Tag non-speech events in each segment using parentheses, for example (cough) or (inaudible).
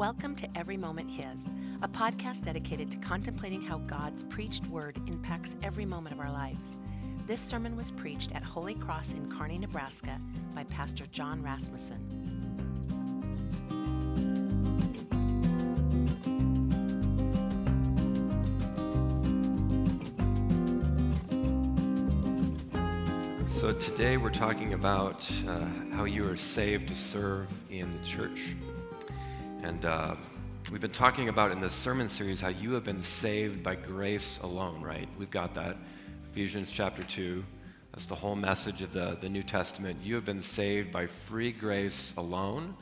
Welcome to Every Moment His, a podcast dedicated to contemplating how God's preached word impacts every moment of our lives. This sermon was preached at Holy Cross in Kearney, Nebraska by Pastor John Rasmussen. So, today we're talking about uh, how you are saved to serve in the church. And uh, we've been talking about in this sermon series how you have been saved by grace alone, right? We've got that. Ephesians chapter 2. That's the whole message of the, the New Testament. You have been saved by free grace alone,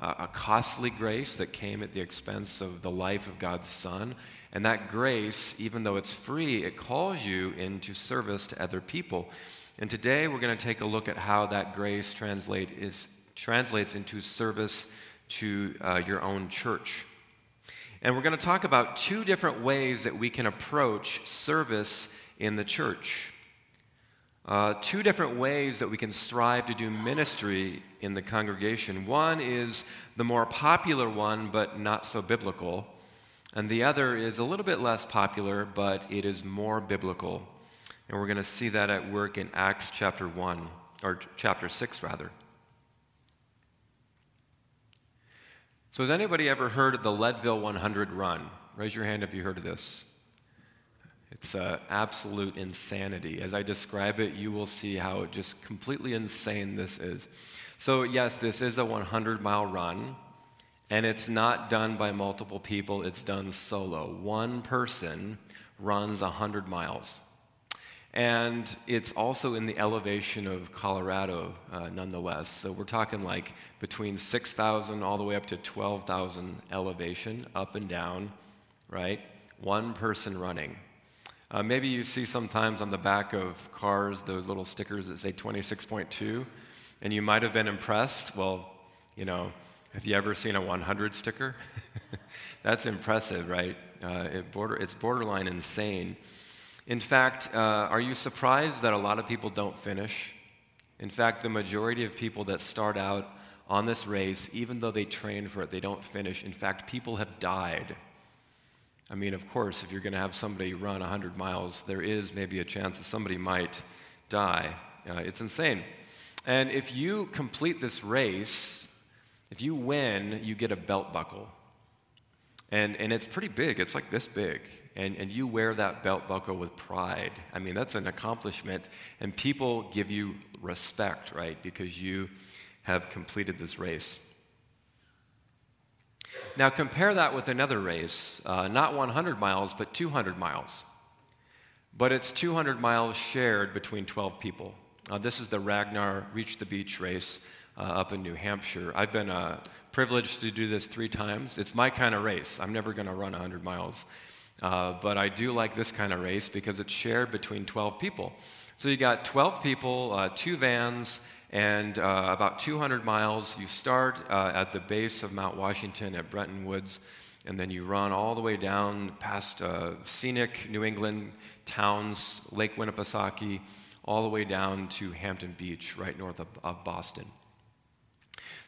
uh, a costly grace that came at the expense of the life of God's Son. And that grace, even though it's free, it calls you into service to other people. And today we're going to take a look at how that grace translate is, translates into service to uh, your own church. And we're going to talk about two different ways that we can approach service in the church. Uh, two different ways that we can strive to do ministry in the congregation. One is the more popular one, but not so biblical. And the other is a little bit less popular, but it is more biblical. And we're going to see that at work in Acts chapter 1, or chapter 6, rather. So, has anybody ever heard of the Leadville 100 run? Raise your hand if you heard of this. It's uh, absolute insanity. As I describe it, you will see how just completely insane this is. So, yes, this is a 100 mile run, and it's not done by multiple people, it's done solo. One person runs 100 miles. And it's also in the elevation of Colorado, uh, nonetheless. So we're talking like between 6,000 all the way up to 12,000 elevation, up and down, right? One person running. Uh, maybe you see sometimes on the back of cars those little stickers that say 26.2, and you might have been impressed. Well, you know, have you ever seen a 100 sticker? (laughs) That's impressive, right? Uh, it border, it's borderline insane. In fact, uh, are you surprised that a lot of people don't finish? In fact, the majority of people that start out on this race, even though they train for it, they don't finish. In fact, people have died. I mean, of course, if you're going to have somebody run 100 miles, there is maybe a chance that somebody might die. Uh, it's insane. And if you complete this race, if you win, you get a belt buckle. And, and it's pretty big, it's like this big. And, and you wear that belt buckle with pride. I mean, that's an accomplishment. And people give you respect, right? Because you have completed this race. Now, compare that with another race, uh, not 100 miles, but 200 miles. But it's 200 miles shared between 12 people. Uh, this is the Ragnar Reach the Beach race uh, up in New Hampshire. I've been uh, privileged to do this three times. It's my kind of race. I'm never going to run 100 miles. Uh, but I do like this kind of race because it's shared between 12 people. So you got 12 people, uh, two vans, and uh, about 200 miles. You start uh, at the base of Mount Washington at Bretton Woods, and then you run all the way down past scenic New England towns, Lake Winnipesaukee, all the way down to Hampton Beach, right north of, of Boston.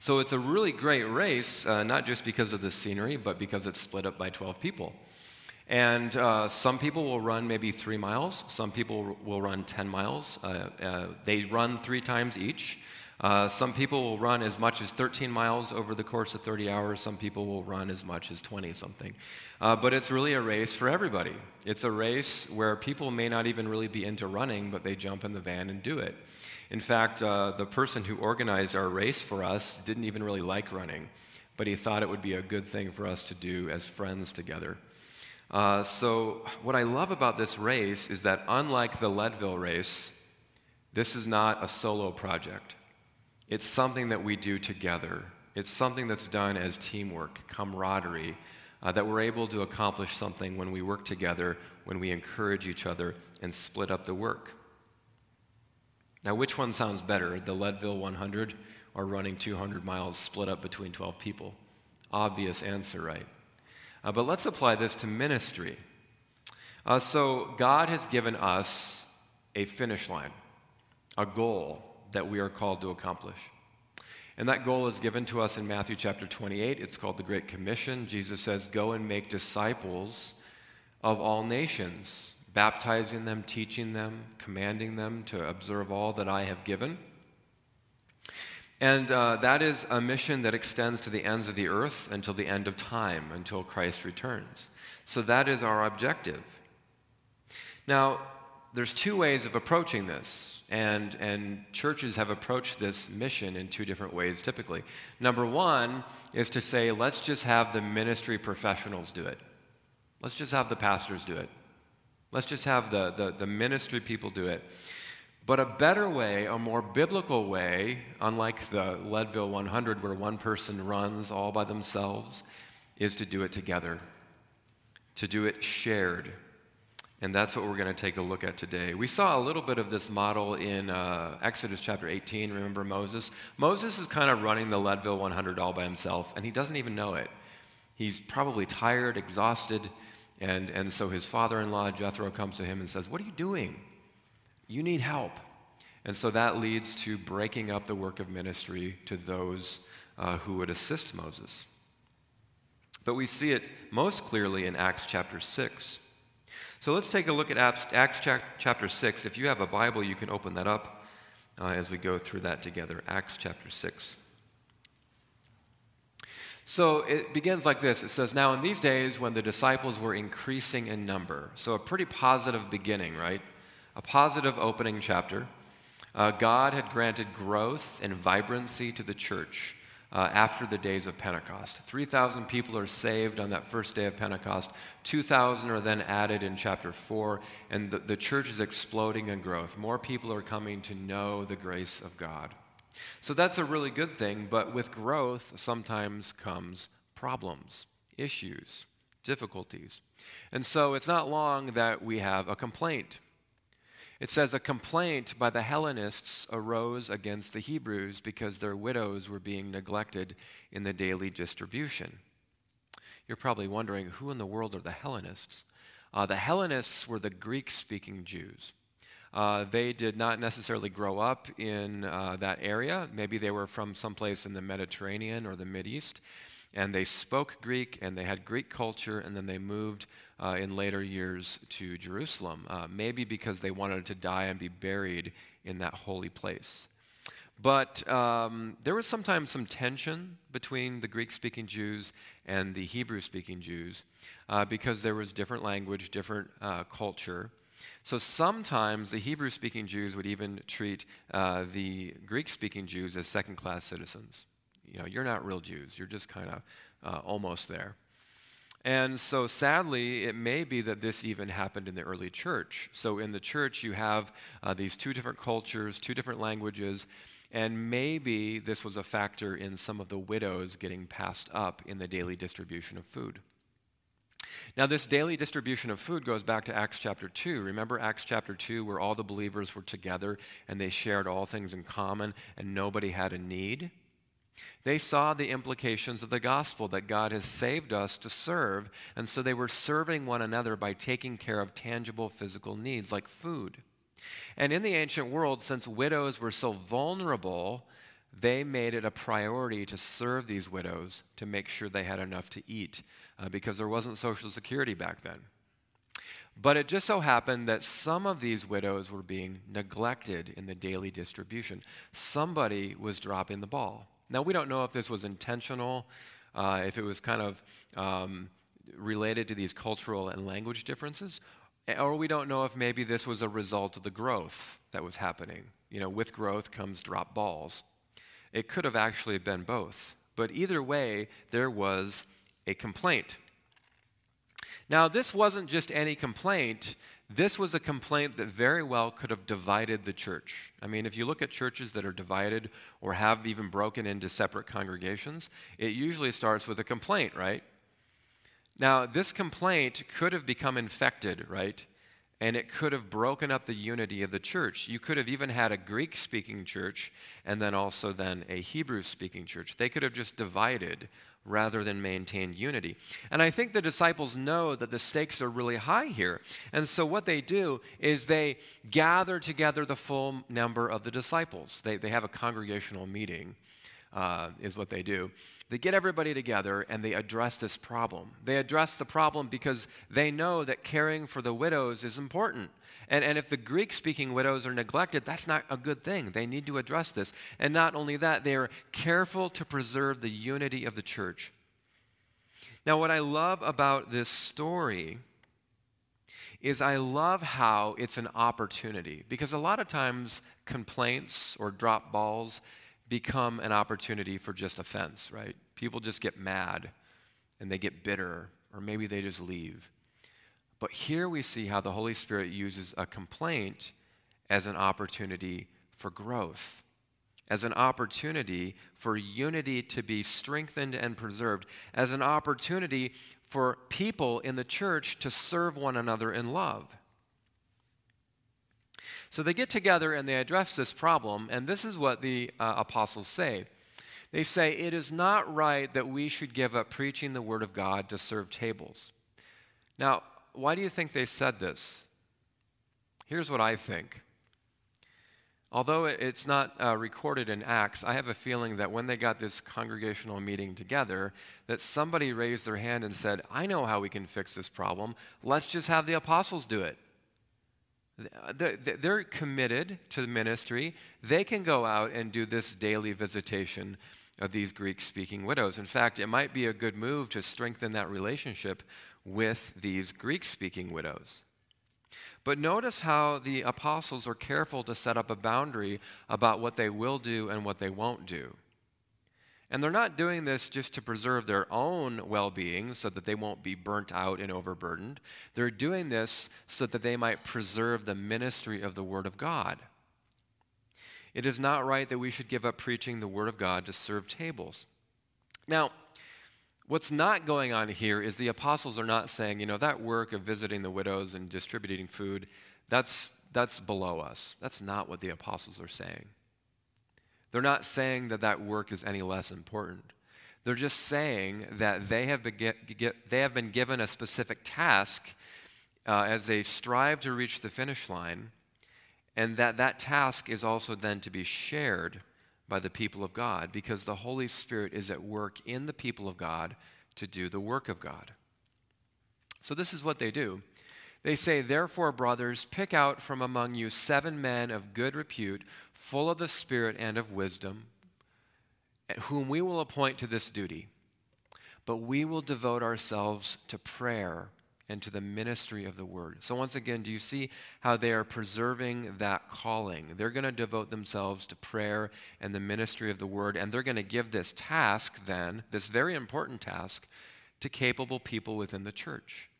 So it's a really great race, uh, not just because of the scenery, but because it's split up by 12 people. And uh, some people will run maybe three miles, some people will run 10 miles. Uh, uh they run three times each. Uh, some people will run as much as 13 miles over the course of 30 hours. Some people will run as much as 20 something. Uh, but it's really a race for everybody. It's a race where people may not even really be into running, but they jump in the van and do it. In fact, uh, the person who organized our race for us didn't even really like running, but he thought it would be a good thing for us to do as friends together. Uh, so, what I love about this race is that unlike the Leadville race, this is not a solo project. It's something that we do together. It's something that's done as teamwork, camaraderie, uh, that we're able to accomplish something when we work together, when we encourage each other and split up the work. Now, which one sounds better, the Leadville 100 or running 200 miles split up between 12 people? Obvious answer, right? Uh, but let's apply this to ministry. Uh, so, God has given us a finish line, a goal that we are called to accomplish. And that goal is given to us in Matthew chapter 28. It's called the Great Commission. Jesus says, Go and make disciples of all nations, baptizing them, teaching them, commanding them to observe all that I have given. And uh, that is a mission that extends to the ends of the earth until the end of time, until Christ returns. So that is our objective. Now, there's two ways of approaching this, and, and churches have approached this mission in two different ways typically. Number one is to say, let's just have the ministry professionals do it. Let's just have the pastors do it. Let's just have the, the, the ministry people do it. But a better way, a more biblical way, unlike the Leadville 100 where one person runs all by themselves, is to do it together, to do it shared. And that's what we're going to take a look at today. We saw a little bit of this model in uh, Exodus chapter 18. Remember Moses? Moses is kind of running the Leadville 100 all by himself, and he doesn't even know it. He's probably tired, exhausted, and, and so his father in law, Jethro, comes to him and says, What are you doing? You need help. And so that leads to breaking up the work of ministry to those uh, who would assist Moses. But we see it most clearly in Acts chapter 6. So let's take a look at Acts chapter 6. If you have a Bible, you can open that up uh, as we go through that together. Acts chapter 6. So it begins like this it says, Now in these days when the disciples were increasing in number, so a pretty positive beginning, right? a positive opening chapter. Uh, God had granted growth and vibrancy to the church uh, after the days of Pentecost. 3,000 people are saved on that first day of Pentecost. 2,000 are then added in chapter 4, and the, the church is exploding in growth. More people are coming to know the grace of God. So that's a really good thing, but with growth sometimes comes problems, issues, difficulties. And so it's not long that we have a complaint it says a complaint by the Hellenists arose against the Hebrews because their widows were being neglected in the daily distribution. You're probably wondering who in the world are the Hellenists? Uh, the Hellenists were the Greek speaking Jews. Uh, they did not necessarily grow up in uh, that area. Maybe they were from someplace in the Mediterranean or the East and they spoke Greek and they had Greek culture, and then they moved uh, in later years to Jerusalem, uh, maybe because they wanted to die and be buried in that holy place. But um, there was sometimes some tension between the Greek speaking Jews and the Hebrew speaking Jews uh, because there was different language, different uh, culture. So sometimes the Hebrew speaking Jews would even treat uh, the Greek speaking Jews as second class citizens you know, you're not real Jews. You're just kind of uh, almost there. And so, sadly, it may be that this even happened in the early church. So, in the church, you have uh, these two different cultures, two different languages, and maybe this was a factor in some of the widows getting passed up in the daily distribution of food. Now, this daily distribution of food goes back to Acts chapter 2. Remember Acts chapter 2, where all the believers were together and they shared all things in common and nobody had a need? They saw the implications of the gospel that God has saved us to serve, and so they were serving one another by taking care of tangible physical needs like food. And in the ancient world, since widows were so vulnerable, they made it a priority to serve these widows to make sure they had enough to eat uh, because there wasn't Social Security back then. But it just so happened that some of these widows were being neglected in the daily distribution. Somebody was dropping the ball. Now, we don't know if this was intentional, uh, if it was kind of um, related to these cultural and language differences, or we don't know if maybe this was a result of the growth that was happening. You know, with growth comes drop balls. It could have actually been both. But either way, there was a complaint. Now, this wasn't just any complaint, this was a complaint that very well could have divided the church. I mean, if you look at churches that are divided or have even broken into separate congregations, it usually starts with a complaint, right? Now, this complaint could have become infected, right? And it could have broken up the unity of the church. You could have even had a Greek speaking church and then also then a Hebrew speaking church. They could have just divided rather than maintain unity. And I think the disciples know that the stakes are really high here. And so what they do is they gather together the full number of the disciples. They, they have a congregational meeting. uh, is what they do. They get everybody together and they address this problem. They address the problem because they know that caring for the widows is important. And, and if the Greek speaking widows are neglected, that's not a good thing. They need to address this. And not only that, they are careful to preserve the unity of the church. Now, what I love about this story is I love how it's an opportunity because a lot of times complaints or drop balls become an opportunity for just offense, right? People just get mad and they get bitter or maybe they just leave. But here we see how the Holy Spirit uses a complaint as an opportunity for growth, as an opportunity for unity to be strengthened and preserved, as an opportunity for people in the church to serve one another in love. So they get together and they address this problem, and this is what the uh, apostles say. They say, It is not right that we should give up preaching the word of God to serve tables. Now, why do you think they said this? Here's what I think. Although it's not uh, recorded in Acts, I have a feeling that when they got this congregational meeting together, that somebody raised their hand and said, I know how we can fix this problem. Let's just have the apostles do it. They're committed to the ministry. They can go out and do this daily visitation of these Greek speaking widows. In fact, it might be a good move to strengthen that relationship with these Greek speaking widows. But notice how the apostles are careful to set up a boundary about what they will do and what they won't do. And they're not doing this just to preserve their own well being so that they won't be burnt out and overburdened. They're doing this so that they might preserve the ministry of the Word of God. It is not right that we should give up preaching the Word of God to serve tables. Now, What's not going on here is the apostles are not saying, you know, that work of visiting the widows and distributing food, that's, that's below us. That's not what the apostles are saying. They're not saying that that work is any less important. They're just saying that they have been, get, get, they have been given a specific task uh, as they strive to reach the finish line, and that that task is also then to be shared by the people of God because the Holy Spirit is at work in the people of God to do the work of God. So, this is what they do. They say, Therefore, brothers, pick out from among you seven men of good repute, full of the Spirit and of wisdom, whom we will appoint to this duty. But we will devote ourselves to prayer and to the ministry of the word. So, once again, do you see how they are preserving that calling? They're going to devote themselves to prayer and the ministry of the word, and they're going to give this task, then, this very important task, to capable people within the church.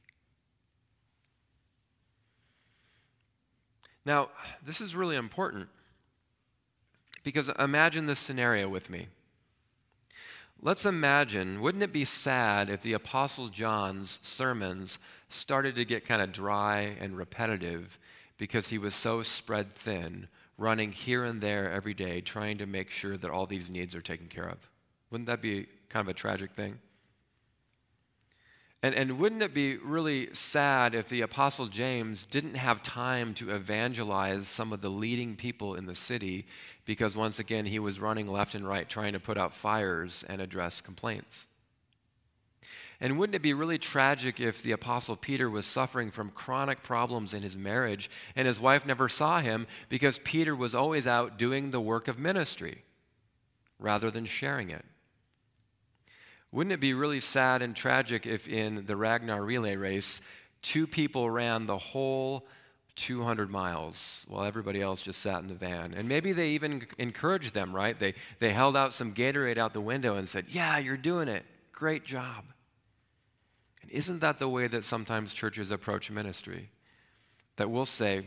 Now, this is really important because imagine this scenario with me. Let's imagine, wouldn't it be sad if the Apostle John's sermons started to get kind of dry and repetitive because he was so spread thin, running here and there every day, trying to make sure that all these needs are taken care of? Wouldn't that be kind of a tragic thing? And, and wouldn't it be really sad if the Apostle James didn't have time to evangelize some of the leading people in the city because, once again, he was running left and right trying to put out fires and address complaints? And wouldn't it be really tragic if the Apostle Peter was suffering from chronic problems in his marriage and his wife never saw him because Peter was always out doing the work of ministry rather than sharing it? Wouldn't it be really sad and tragic if in the Ragnar relay race, two people ran the whole 200 miles while everybody else just sat in the van? And maybe they even encouraged them, right? They, they held out some Gatorade out the window and said, Yeah, you're doing it. Great job. And isn't that the way that sometimes churches approach ministry? That we'll say,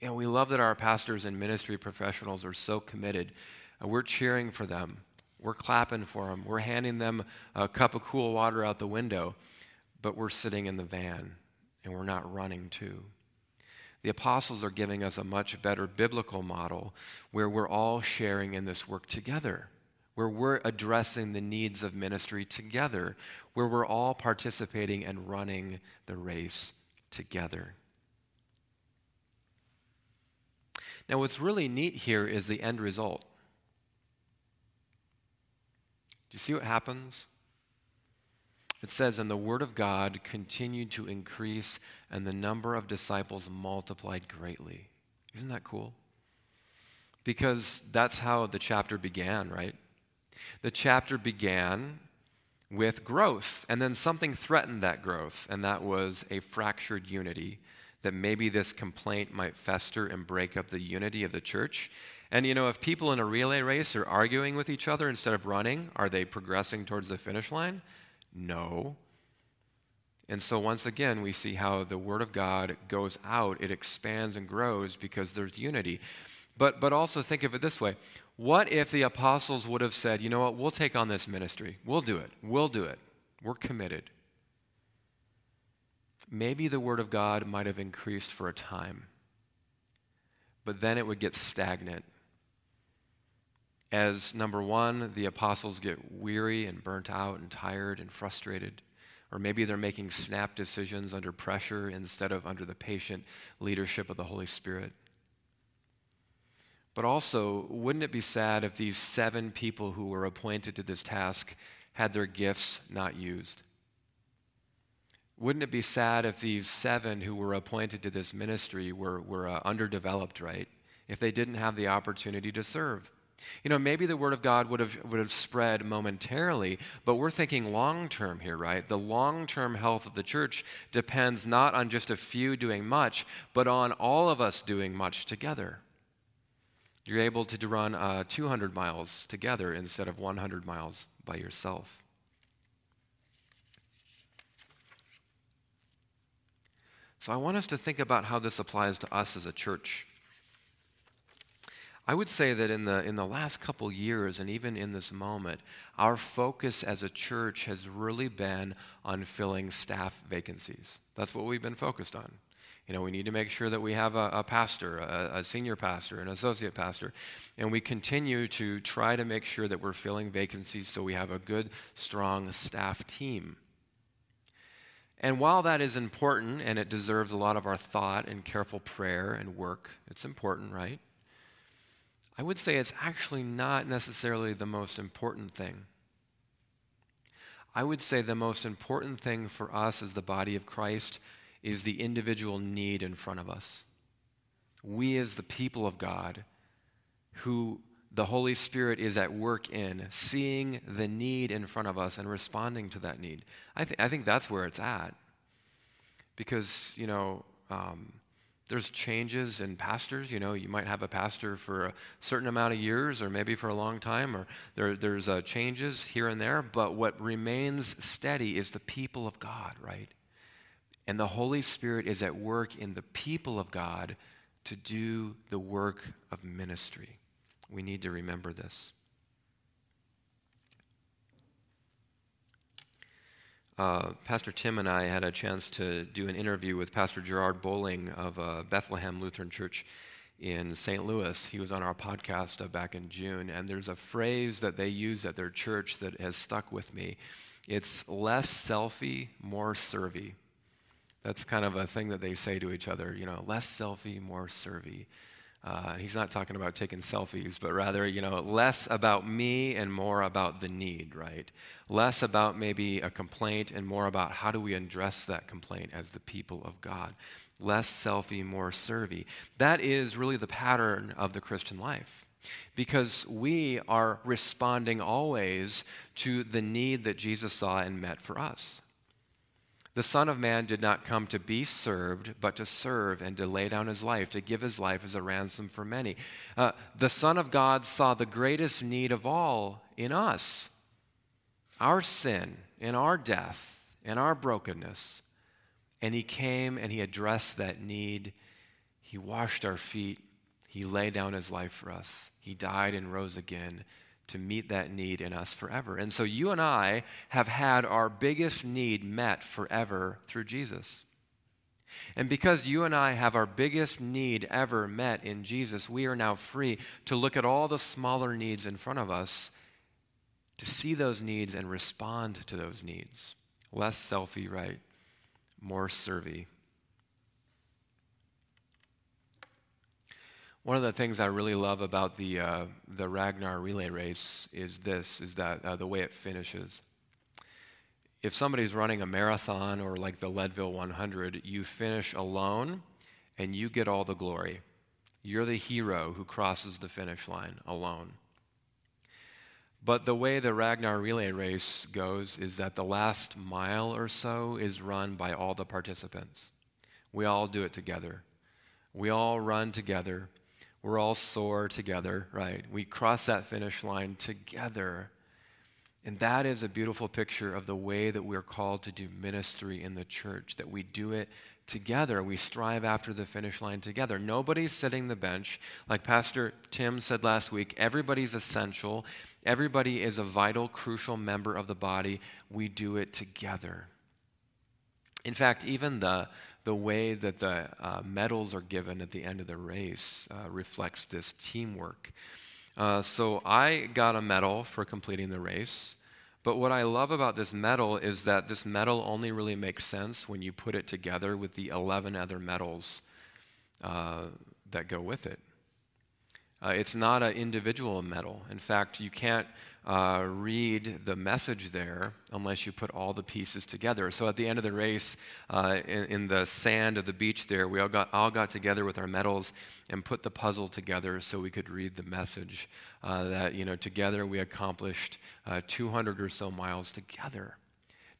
you know, we love that our pastors and ministry professionals are so committed. and we're cheering for them. We're clapping for them. We're handing them a cup of cool water out the window, but we're sitting in the van and we're not running too. The apostles are giving us a much better biblical model where we're all sharing in this work together, where we're addressing the needs of ministry together, where we're all participating and running the race together. Now, what's really neat here is the end result. See what happens? It says, And the word of God continued to increase, and the number of disciples multiplied greatly. Isn't that cool? Because that's how the chapter began, right? The chapter began with growth, and then something threatened that growth, and that was a fractured unity. That maybe this complaint might fester and break up the unity of the church. And you know, if people in a relay race are arguing with each other instead of running, are they progressing towards the finish line? No. And so, once again, we see how the Word of God goes out, it expands and grows because there's unity. But, but also think of it this way what if the apostles would have said, you know what, we'll take on this ministry, we'll do it, we'll do it, we're committed? Maybe the Word of God might have increased for a time, but then it would get stagnant as number one, the apostles get weary and burnt out and tired and frustrated. Or maybe they're making snap decisions under pressure instead of under the patient leadership of the Holy Spirit. But also, wouldn't it be sad if these seven people who were appointed to this task had their gifts not used? Wouldn't it be sad if these seven who were appointed to this ministry were, were uh, underdeveloped, right? If they didn't have the opportunity to serve? You know, maybe the Word of God would have, would have spread momentarily, but we're thinking long term here, right? The long term health of the church depends not on just a few doing much, but on all of us doing much together. You're able to run uh, 200 miles together instead of 100 miles by yourself. So I want us to think about how this applies to us as a church. I would say that in the, in the last couple years, and even in this moment, our focus as a church has really been on filling staff vacancies. That's what we've been focused on. You know, we need to make sure that we have a, a pastor, a, a, senior pastor, an associate pastor, and we continue to try to make sure that we're filling vacancies so we have a good, strong staff team. And while that is important and it deserves a lot of our thought and careful prayer and work, it's important, right? I would say it's actually not necessarily the most important thing. I would say the most important thing for us as the body of Christ is the individual need in front of us. We, as the people of God, who the Holy Spirit is at work in, seeing the need in front of us and responding to that need. I, th- I think that's where it's at. Because, you know, um, there's changes in pastors. You know, you might have a pastor for a certain amount of years or maybe for a long time, or there, there's uh, changes here and there. But what remains steady is the people of God, right? And the Holy Spirit is at work in the people of God to do the work of ministry. We need to remember this. Uh, Pastor Tim and I had a chance to do an interview with Pastor Gerard Bolling of uh, Bethlehem Lutheran Church in St. Louis. He was on our podcast uh, back in June, and there's a phrase that they use at their church that has stuck with me. It's less selfie, more servy. That's kind of a thing that they say to each other, you know, less selfie, more servy. Uh, he's not talking about taking selfies, but rather, you know, less about me and more about the need, right? Less about maybe a complaint and more about how do we address that complaint as the people of God. Less selfie, more servy. That is really the pattern of the Christian life because we are responding always to the need that Jesus saw and met for us. The Son of Man did not come to be served, but to serve and to lay down his life, to give his life as a ransom for many. Uh, the Son of God saw the greatest need of all in us our sin, in our death, in our brokenness. And he came and he addressed that need. He washed our feet. He laid down his life for us. He died and rose again to meet that need in us forever. And so you and I have had our biggest need met forever through Jesus. And because you and I have our biggest need ever met in Jesus, we are now free to look at all the smaller needs in front of us, to see those needs and respond to those needs. Less selfie, right? More servy. One of the things I really love about the, uh, the Ragnar relay race is this, is that uh, the way it finishes. If somebody's running a marathon or like the Leadville 100, you finish alone and you get all the glory. You're the hero who crosses the finish line alone. But the way the Ragnar relay race goes is that the last mile or so is run by all the participants. We all do it together. We all run together. We're all sore together, right? We cross that finish line together. And that is a beautiful picture of the way that we're called to do ministry in the church, that we do it together. We strive after the finish line together. Nobody's sitting the bench. Like Pastor Tim said last week, everybody's essential. Everybody is a vital, crucial member of the body. We do it together. In fact, even the, the way that the uh, medals are given at the end of the race uh, reflects this teamwork. Uh, so I got a medal for completing the race. But what I love about this medal is that this medal only really makes sense when you put it together with the 11 other medals uh, that go with it. Uh, it's not an individual medal. In fact, you can't uh, read the message there unless you put all the pieces together. So at the end of the race, uh, in, in, the sand of the beach there, we all got, all got together with our medals and put the puzzle together so we could read the message uh, that, you know, together we accomplished uh, 200 or so miles together.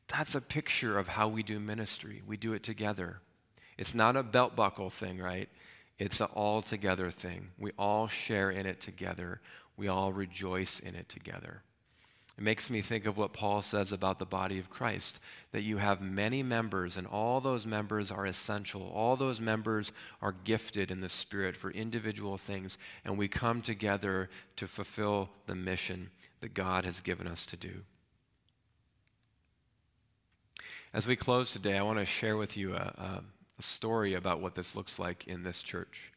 That's a picture of how we do ministry. We do it together. It's not a belt buckle thing, right? It's an all together thing. We all share in it together, we all rejoice in it together. It makes me think of what Paul says about the body of Christ that you have many members, and all those members are essential. All those members are gifted in the Spirit for individual things, and we come together to fulfill the mission that God has given us to do. As we close today, I want to share with you a, a a story about what this looks like in this church.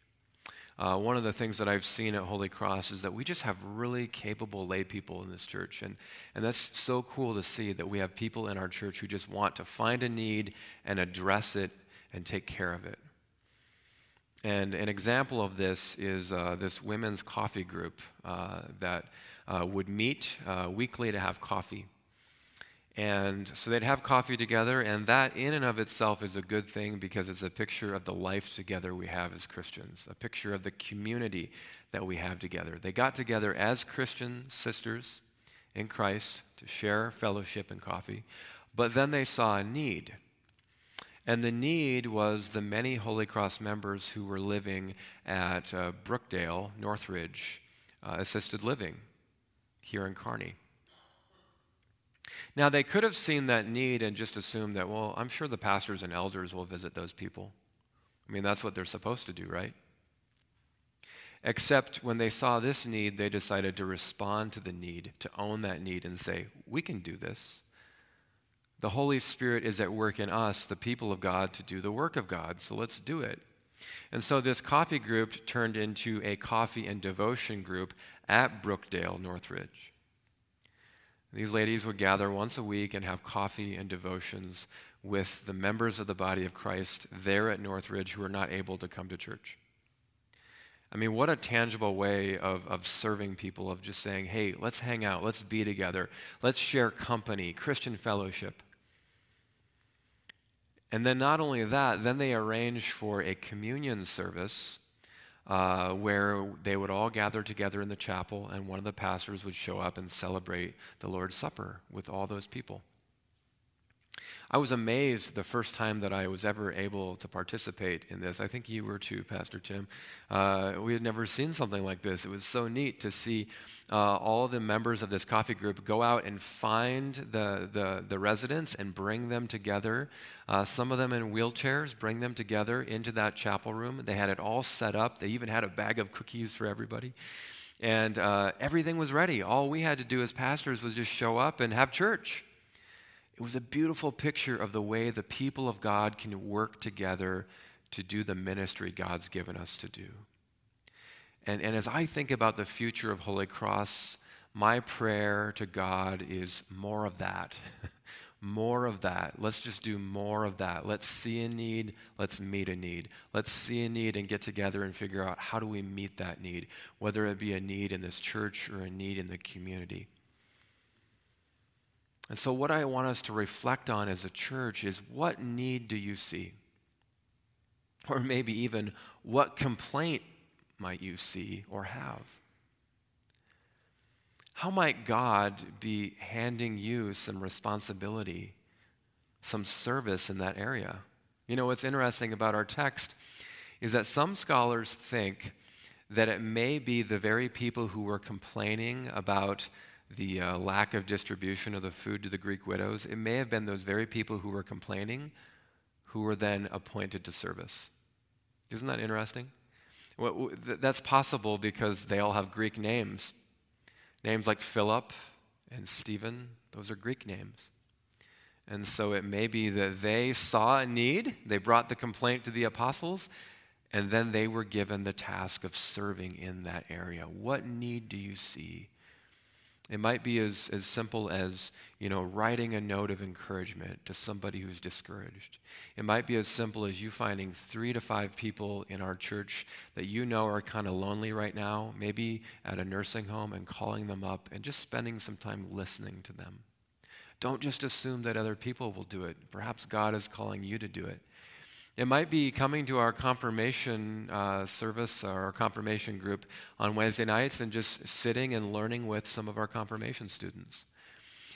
Uh, one of the things that I've seen at Holy Cross is that we just have really capable lay people in this church. And, and that's so cool to see that we have people in our church who just want to find a need and address it and take care of it. And an example of this is uh, this women's coffee group uh, that uh, would meet uh, weekly to have coffee. And so they'd have coffee together, and that in and of itself is a good thing because it's a picture of the life together we have as Christians, a picture of the community that we have together. They got together as Christian sisters in Christ to share fellowship and coffee, but then they saw a need. And the need was the many Holy Cross members who were living at uh, Brookdale, Northridge, uh, assisted living here in Kearney. Now, they could have seen that need and just assumed that, well, I'm sure the pastors and elders will visit those people. I mean, that's what they're supposed to do, right? Except when they saw this need, they decided to respond to the need, to own that need, and say, we can do this. The Holy Spirit is at work in us, the people of God, to do the work of God, so let's do it. And so this coffee group turned into a coffee and devotion group at Brookdale, Northridge. These ladies would gather once a week and have coffee and devotions with the members of the body of Christ there at Northridge who are not able to come to church. I mean, what a tangible way of, of serving people, of just saying, hey, let's hang out, let's be together, let's share company, Christian fellowship. And then, not only that, then they arrange for a communion service uh, where they would all gather together in the chapel, and one of the pastors would show up and celebrate the Lord's Supper with all those people. I was amazed the first time that I was ever able to participate in this. I think you were too, Pastor Tim. Uh, we had never seen something like this. It was so neat to see uh, all the members of this coffee group go out and find the, the, the residents and bring them together. Uh, some of them in wheelchairs, bring them together into that chapel room. They had it all set up, they even had a bag of cookies for everybody. And uh, everything was ready. All we had to do as pastors was just show up and have church. It was a beautiful picture of the way the people of God can work together to do the ministry God's given us to do. And, and as I think about the future of Holy Cross, my prayer to God is more of that. (laughs) more of that. Let's just do more of that. Let's see a need, let's meet a need. Let's see a need and get together and figure out how do we meet that need, whether it be a need in this church or a need in the community. And so, what I want us to reflect on as a church is what need do you see? Or maybe even what complaint might you see or have? How might God be handing you some responsibility, some service in that area? You know, what's interesting about our text is that some scholars think that it may be the very people who were complaining about the uh, lack of distribution of the food to the Greek widows, it may have been those very people who were complaining who were then appointed to service. Isn't that interesting? Well, that's possible because they all have Greek names. Names like Philip and Stephen, those are Greek names. And so it may be that they saw a need, they brought the complaint to the apostles, and then they were given the task of serving in that area. What need do you see? It might be as, as simple as, you know, writing a note of encouragement to somebody who's discouraged. It might be as simple as you finding three to five people in our church that you know are kind of lonely right now, maybe at a nursing home, and calling them up and just spending some time listening to them. Don't just assume that other people will do it. Perhaps God is calling you to do it. It might be coming to our confirmation uh, service or our confirmation group on Wednesday nights and just sitting and learning with some of our confirmation students.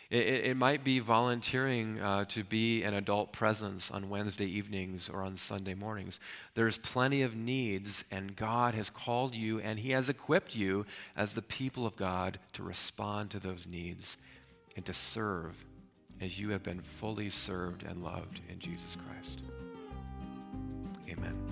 It, it, it might be volunteering uh, to be an adult presence on Wednesday evenings or on Sunday mornings. There's plenty of needs, and God has called you and He has equipped you as the people of God to respond to those needs and to serve as you have been fully served and loved in Jesus Christ. Amen.